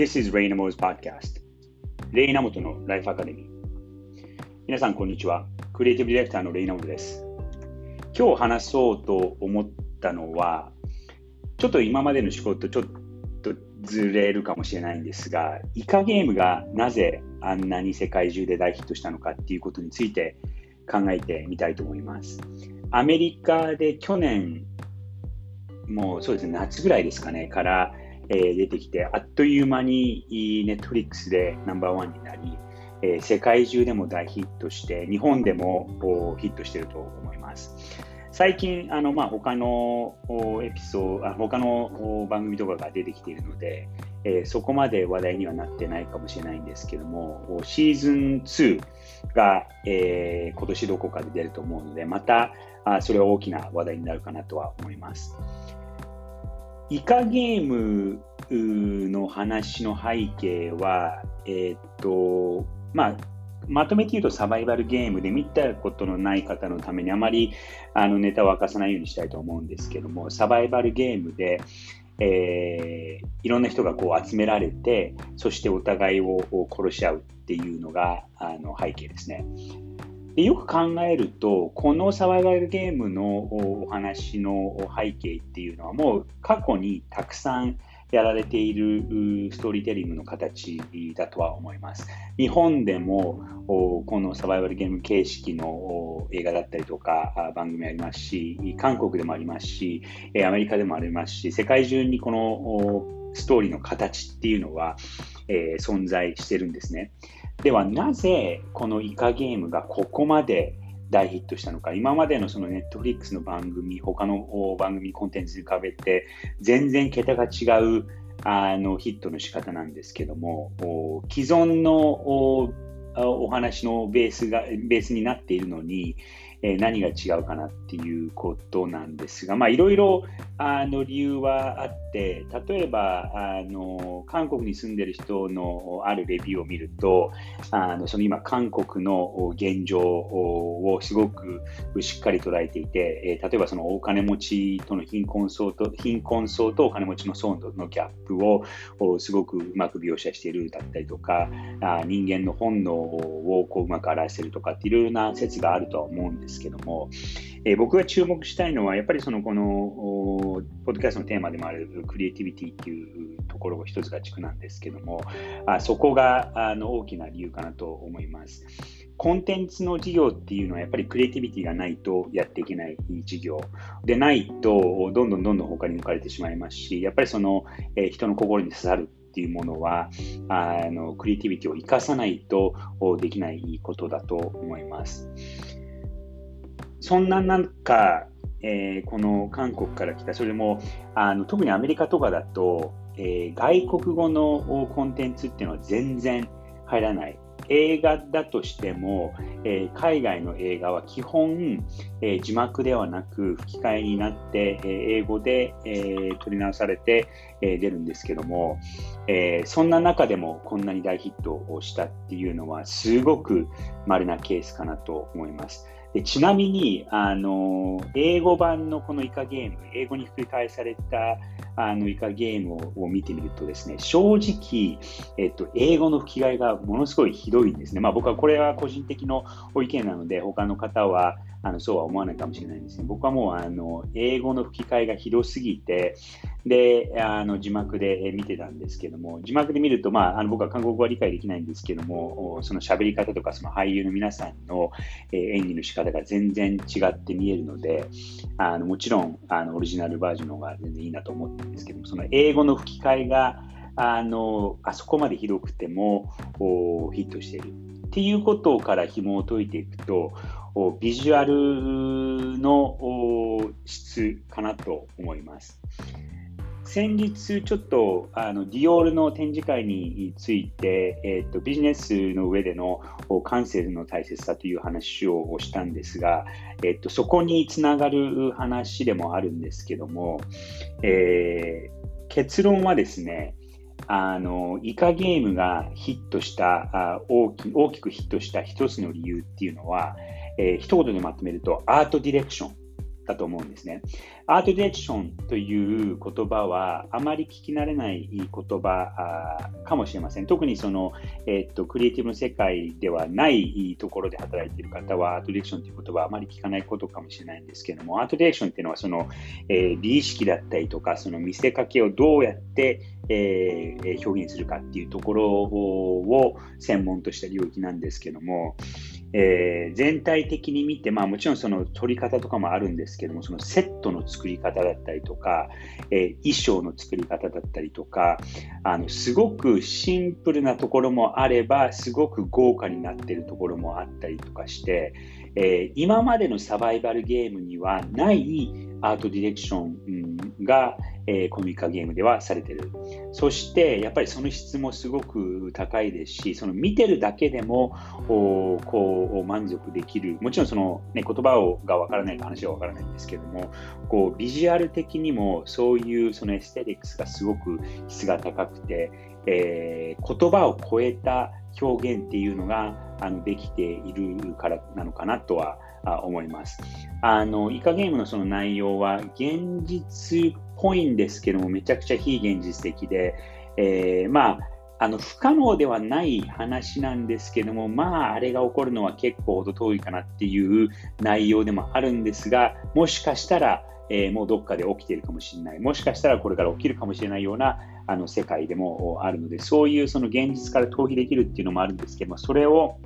This is Ray Namo's podcast. レイナモトのライフアカデミー。皆さん、こんにちは。クリエイティブディレクターのレイナモトです。今日話そうと思ったのは、ちょっと今までの仕事ちょっとずれるかもしれないんですが、イカゲームがなぜあんなに世界中で大ヒットしたのかっていうことについて考えてみたいと思います。アメリカで去年、もうそうですね、夏ぐらいですかね、からえー、出てきて、あっという間に Netflix でナンバーワンになり、えー、世界中でも大ヒットして、日本でもヒットしていると思います。最近、あのまあ、他のエピソード、他の番組とかが出てきているので、えー、そこまで話題にはなってないかもしれないんですけども、シーズン2が、えー、今年どこかで出ると思うので、またあそれは大きな話題になるかなとは思います。イカゲームの話の背景は、えー、っと、まあ、まとめて言うとサバイバルゲームで見たことのない方のためにあまりあのネタを明かさないようにしたいと思うんですけども、サバイバルゲームで、えー、いろんな人がこう集められて、そしてお互いを殺し合うっていうのがあの背景ですね。でよく考えると、このサバイバルゲームのお話の背景っていうのは、もう過去にたくさんやられているストーリーテリングの形だとは思います。日本でもこのサバイバルゲーム形式の映画だったりとか番組ありますし、韓国でもありますし、アメリカでもありますし、世界中にこのストーリーの形っていうのは、えー、存在してるんですね。ではなぜこのイカゲームがここまで大ヒットしたのか、今までのそのネットフリックスの番組、他の番組コンテンツに比べて、全然桁が違うあのヒットの仕方なんですけども、既存のお話のベースがベースになっているのに、え何が違うかなっていうことなんですが、まあ、いろいろあの理由はあって、例えばあの韓国に住んでる人のあるレビューを見ると、あのその今、韓国の現状をすごくしっかり捉えていて、え例えばそのお金持ちとの貧困層と貧困層とお金持ちの層のギャップをすごくうまく描写しているだったりとか、あ人間の本能をこううまく表しているとかっていろいろな説があるとは思うんです。ですけども、えー、僕が注目したいのは、やっぱりそのこのポッドキャストのテーマでもあるクリエイティビティっていうところが一つが軸なんですけども、あそこがあの大きな理由かなと思います。コンテンツの事業っていうのはやっぱりクリエイティビティがないとやっていけない事業でないとどんどんどんどん他に抜かれてしまいますしやっぱりその、え、人の心に刺さるっていうものはあのクリエイティビティを生かさないとできないことだと思います。そんな中、えー、この韓国から来た、それもあの特にアメリカとかだと、えー、外国語のコンテンツっていうのは全然入らない。映画だとしても、えー、海外の映画は基本、えー、字幕ではなく吹き替えになって、えー、英語で、え取り直されて、え出るんですけども、えそんな中でもこんなに大ヒットをしたっていうのはすごく稀なケースかなと思います。でちなみに、あの、英語版のこのイカゲーム、英語に繰り返されたあのイカゲームを見てみるとですね、正直、えっと、英語の吹き替えがものすごいひどいんですね。まあ僕はこれは個人的の意見なので、他の方はあのそうは思わないかもしれないんですね。僕はもうあの英語の吹き替えがひどすぎて、で、あの字幕で見てたんですけども、字幕で見ると、まあ、あの僕は韓国語は理解できないんですけども、その喋り方とか、その俳優の皆さんの演技の仕方が全然違って見えるので、あのもちろんあのオリジナルバージョンの方が全然いいなと思ってるんですけども、その英語の吹き替えがあのあそこまでひどくてもヒットしているっていうことから紐を解いていくと、ビジュアルの質かなと思います。先日ちょっとあのディオールの展示会について、えーと、ビジネスの上でのカンセルの大切さという話をしたんですが、えーと、そこにつながる話でもあるんですけども、えー、結論はですねあのイカゲームがヒットしたあ大き大きくヒットした一つの理由っていうのは、えー、一言でまとめるとアートディレクション。だと思うんですね。アートディレクションという言葉はあまり聞き慣れない言葉かもしれません。特にその、えっと、クリエイティブの世界ではないところで働いている方は、アートディレクションという言葉はあまり聞かないことかもしれないんですけども、アートディレクションっていうのはその、えー、美意識だったりとか、その見せかけをどうやって、えー、表現するかっていうところを専門とした領域なんですけども、えー、全体的に見て、まあ、もちろんその撮り方とかもあるんですけども、そのセットの作り方だったりとか、えー、衣装の作り方だったりとか、あのすごくシンプルなところもあれば、すごく豪華になっているところもあったりとかして、えー、今までのサバイバルゲームにはないアートディレクションが、えー、コミカゲームではされてる。そして、やっぱりその質もすごく高いですし、その見てるだけでもこう満足できる、もちろんその、ね、言葉をがわからないと話はわからないんですけども、こうビジュアル的にもそういうそのエステティックスがすごく質が高くて、えー、言葉を超えた表現っていうのがあのできているからなのかなとは思います。あのイカゲームのその内容は現実ぽいんですけどもめちゃくちゃ非現実的で、えー、まああの不可能ではない話なんですけども、まあ、あれが起こるのは結構ほど遠いかなっていう内容でもあるんですが、もしかしたら、えー、もうどっかで起きているかもしれない、もしかしたらこれから起きるかもしれないようなあの世界でもあるので、そういうその現実から逃避できるっていうのもあるんですけども、それを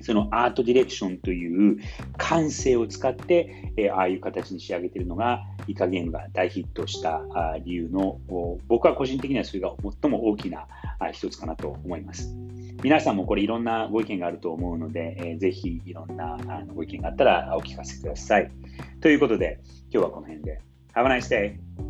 そのアートディレクションという感性を使って、えー、ああいう形に仕上げているのが、イカゲームが大ヒットした理由の、僕は個人的にはそれが最も大きな一つかなと思います。皆さんもこれいろんなご意見があると思うので、えー、ぜひいろんなあのご意見があったらお聞かせください。ということで、今日はこの辺で。Have a nice day!